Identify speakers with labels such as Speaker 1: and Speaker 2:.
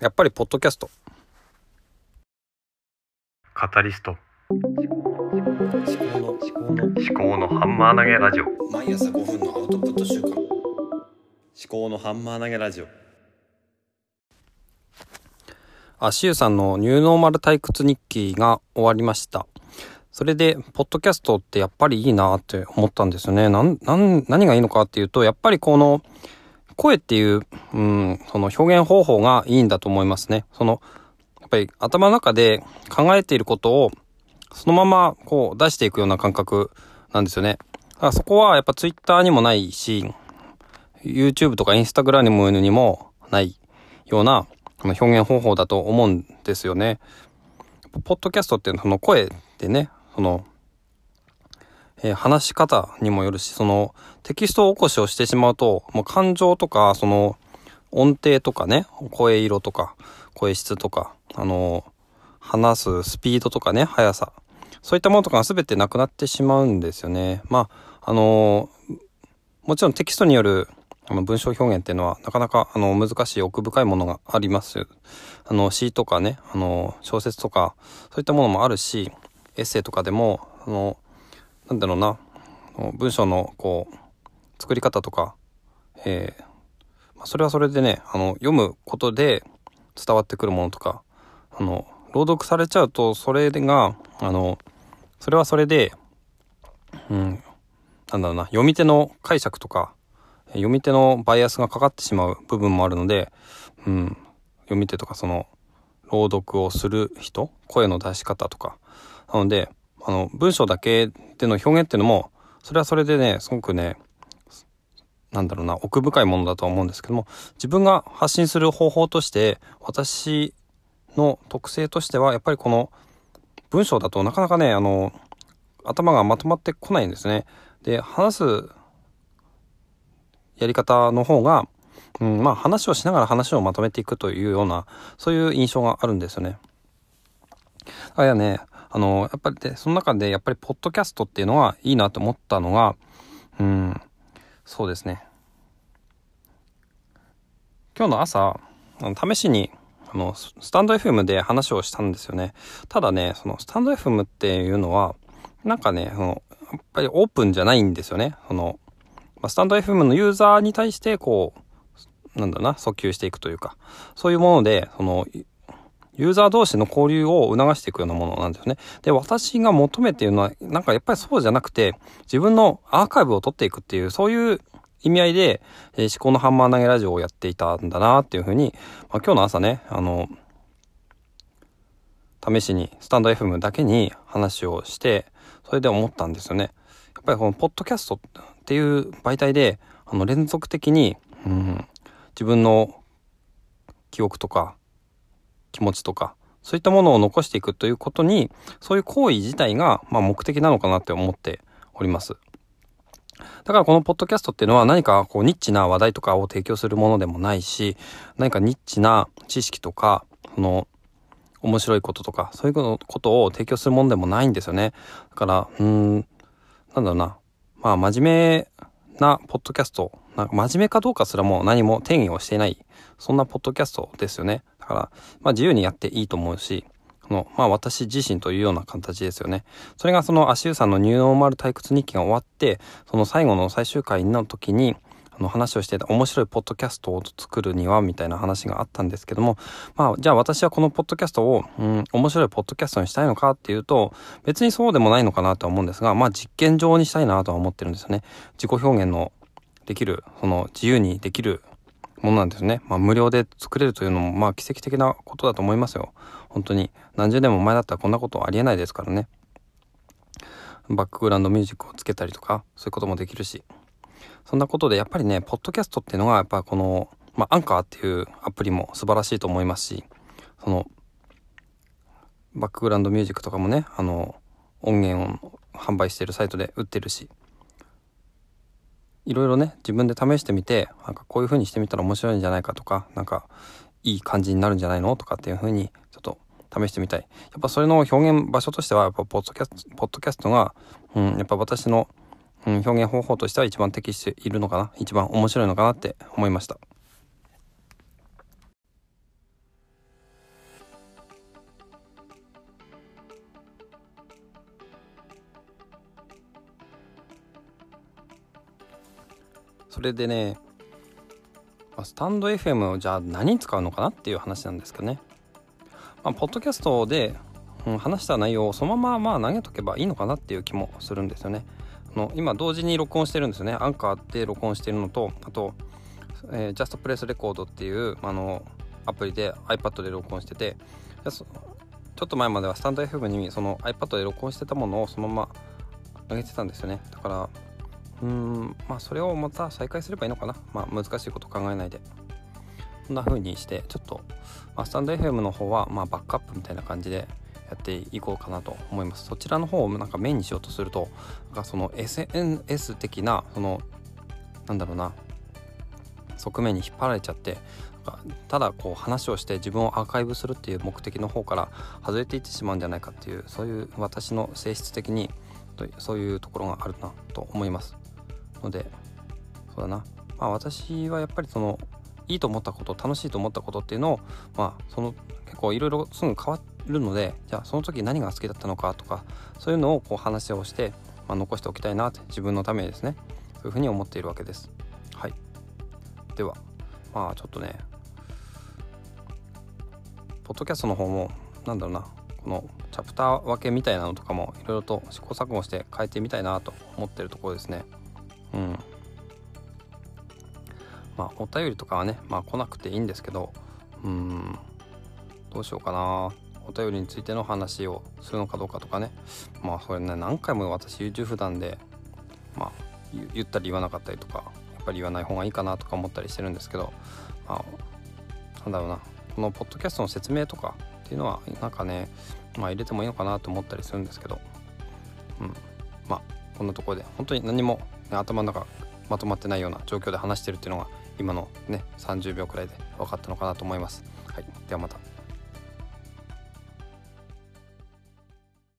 Speaker 1: やっぱりポッドキャスト。
Speaker 2: カタリスト。
Speaker 3: 思考の思考の
Speaker 2: 思考のハンマー投げラジオ。
Speaker 3: 毎朝5分のアウトプット週間思考のハンマー投げラジオ。
Speaker 1: あしゆさんのニューノーマル退屈日記が終わりました。それでポッドキャストってやっぱりいいなって思ったんですよね。なんなん何がいいのかっていうとやっぱりこの声っていう、うん、その表現方法がいいんだと思いますねそのやっぱり頭の中で考えていることをそのままこう出していくような感覚なんですよね。だからそこはやっぱ Twitter にもないし、YouTube とか Instagram にもないような表現方法だと思うんですよね。ポッドキャストっていうのはその声でね、その、えー、話し方にもよるし、そのテキスト起こしをしてしまうと、もう感情とか、その音程とかね、声色とか、声質とか、あの話すスピードとかね、速さ。そういったものとかが全てなくなってしまうんですよね。まあ、あのもちろんテキストによるあの文章表現っていうのはなかなかあの難しい奥深いものがあります。あの詩とかね、あの小説とかそういったものもあるし、エッセイとかでも、あの、なんだろうな、文章のこう、作り方とか、えー、まあ、それはそれでね、あの、読むことで伝わってくるものとか、あの、朗読されちゃうと、それが、あの、それはそれで、うん、なんだろうな、読み手の解釈とか、読み手のバイアスがかかってしまう部分もあるので、うん、読み手とかその、朗読をする人、声の出し方とか。なので、あの、文章だけでの表現っていうのも、それはそれでね、すごくね、なんだろうな、奥深いものだと思うんですけども、自分が発信する方法として、私の特性としては、やっぱりこの文章だとなかなかね、あの、頭がまとまってこないんですね。で、話すやり方の方が、うん、まあ話をしながら話をまとめていくというような、そういう印象があるんですよね。あいやね、あの、やっぱりで、その中でやっぱりポッドキャストっていうのはいいなと思ったのが、うん、そうですね。今日の朝、あの試しにあの、スタンド FM で話をしたんですよね。ただね、そのスタンド FM っていうのは、なんかね、その、やっぱりオープンじゃないんですよね。その、まあ、スタンド FM のユーザーに対して、こう、なんだな、訴求していくというか、そういうもので、その、ユーザー同士の交流を促していくようなものなんですよね。で、私が求めているのは、なんかやっぱりそうじゃなくて、自分のアーカイブを取っていくっていう、そういう意味合いで、えー、思考のハンマー投げラジオをやっていたんだなっていうふうに、まあ、今日の朝ね、あの、試しにスタンド FM だけに話をして、それで思ったんですよね。やっぱりこのポッドキャストっていう媒体で、あの連続的に、うん、自分の記憶とか気持ちとか、そういったものを残していくということに、そういう行為自体が、まあ、目的なのかなって思っております。だからこのポッドキャストっていうのは何かこうニッチな話題とかを提供するものでもないし、何かニッチな知識とか、その、面白いこととか、そういうことを提供するものでもないんですよね。だから、うん、なんだろうな。まあ、真面目なポッドキャスト、なんか真面目かどうかすらも何も定義をしていない、そんなポッドキャストですよね。だから、まあ自由にやっていいと思うし、の、まあ私自身というような形ですよね。それがその足湯さんのニューノーマル退屈日記が終わって、その最後の最終回の時に、の話をしてた面白いポッドキャストを作るにはみたいな話があったんですけども、まあじゃあ私はこのポッドキャストを、うん、面白いポッドキャストにしたいのかっていうと、別にそうでもないのかなとは思うんですが、まあ実験上にしたいなとは思ってるんですよね。自己表現のできる、その自由にできるものなんですね。まあ無料で作れるというのもまあ奇跡的なことだと思いますよ。本当に何十年も前だったらこんなことありえないですからね。バックグラウンドミュージックをつけたりとかそういうこともできるし。そんなことでやっぱりね、ポッドキャストっていうのがやっぱこの、まあアンカーっていうアプリも素晴らしいと思いますし、そのバックグラウンドミュージックとかもね、あの音源を販売してるサイトで売ってるし、いろいろね、自分で試してみて、なんかこういう風にしてみたら面白いんじゃないかとか、なんかいい感じになるんじゃないのとかっていう風にちょっと試してみたい。やっぱそれの表現場所としては、やっぱポッドキャスト、ポッドキャストが、うん、やっぱ私の、うん、表現方法としては一番適しているのかな、一番面白いのかなって思いました。それでねまスタンド FM をじゃあ何に使うのかなっていう話なんですけどね、まあ、ポッドキャストで、うん、話した内容をそのまままあ投げとけばいいのかなっていう気もするんですよね。あの今同時に録音してるんですよね。アンカーで録音してるのとあと、えー、ジャストプレスレコードっていうあのアプリで iPad で録音しててちょっと前まではスタンド FM にその iPad で録音してたものをそのまま上げてたんですよね。だからうんまあそれをまた再開すればいいのかな。まあ難しいこと考えないで。こんな風にしてちょっと、まあ、スタンド FM の方はまあバックアップみたいな感じでやっていこうかなと思います。そちらの方をなんかメインにしようとするとなんかその SNS 的なそのなんだろうな側面に引っ張られちゃってただこう話をして自分をアーカイブするっていう目的の方から外れていってしまうんじゃないかっていうそういう私の性質的にそういうところがあるなと思います。のでそうだな。まあ私はやっぱりそのいいと思ったこと楽しいと思ったことっていうのをまあその結構いろいろすぐ変わるのでじゃあその時何が好きだったのかとかそういうのをこう話をして、まあ、残しておきたいなって自分のためにですね。そういうふうに思っているわけです。はい。ではまあちょっとねポッドキャストの方もなんだろうなこのチャプター分けみたいなのとかもいろいろと試行錯誤して変えてみたいなと思ってるところですね。うん。まあお便りとかはねまあ来なくていいんですけどうん。どうしようかな。お便りについての話をするのかどうかとかね。まあそれね何回も私優柔不断でまあ言ったり言わなかったりとかやっぱり言わない方がいいかなとか思ったりしてるんですけどまあなんだろうな。このポッドキャストの説明とかっていうのはなんかねまあ入れてもいいのかなと思ったりするんですけどうん。まあこんなところで本当に何も、頭の中まとまってないような状況で話してるっていうのが今のね30秒くらいで分かったのかなと思います。はい、ではまた。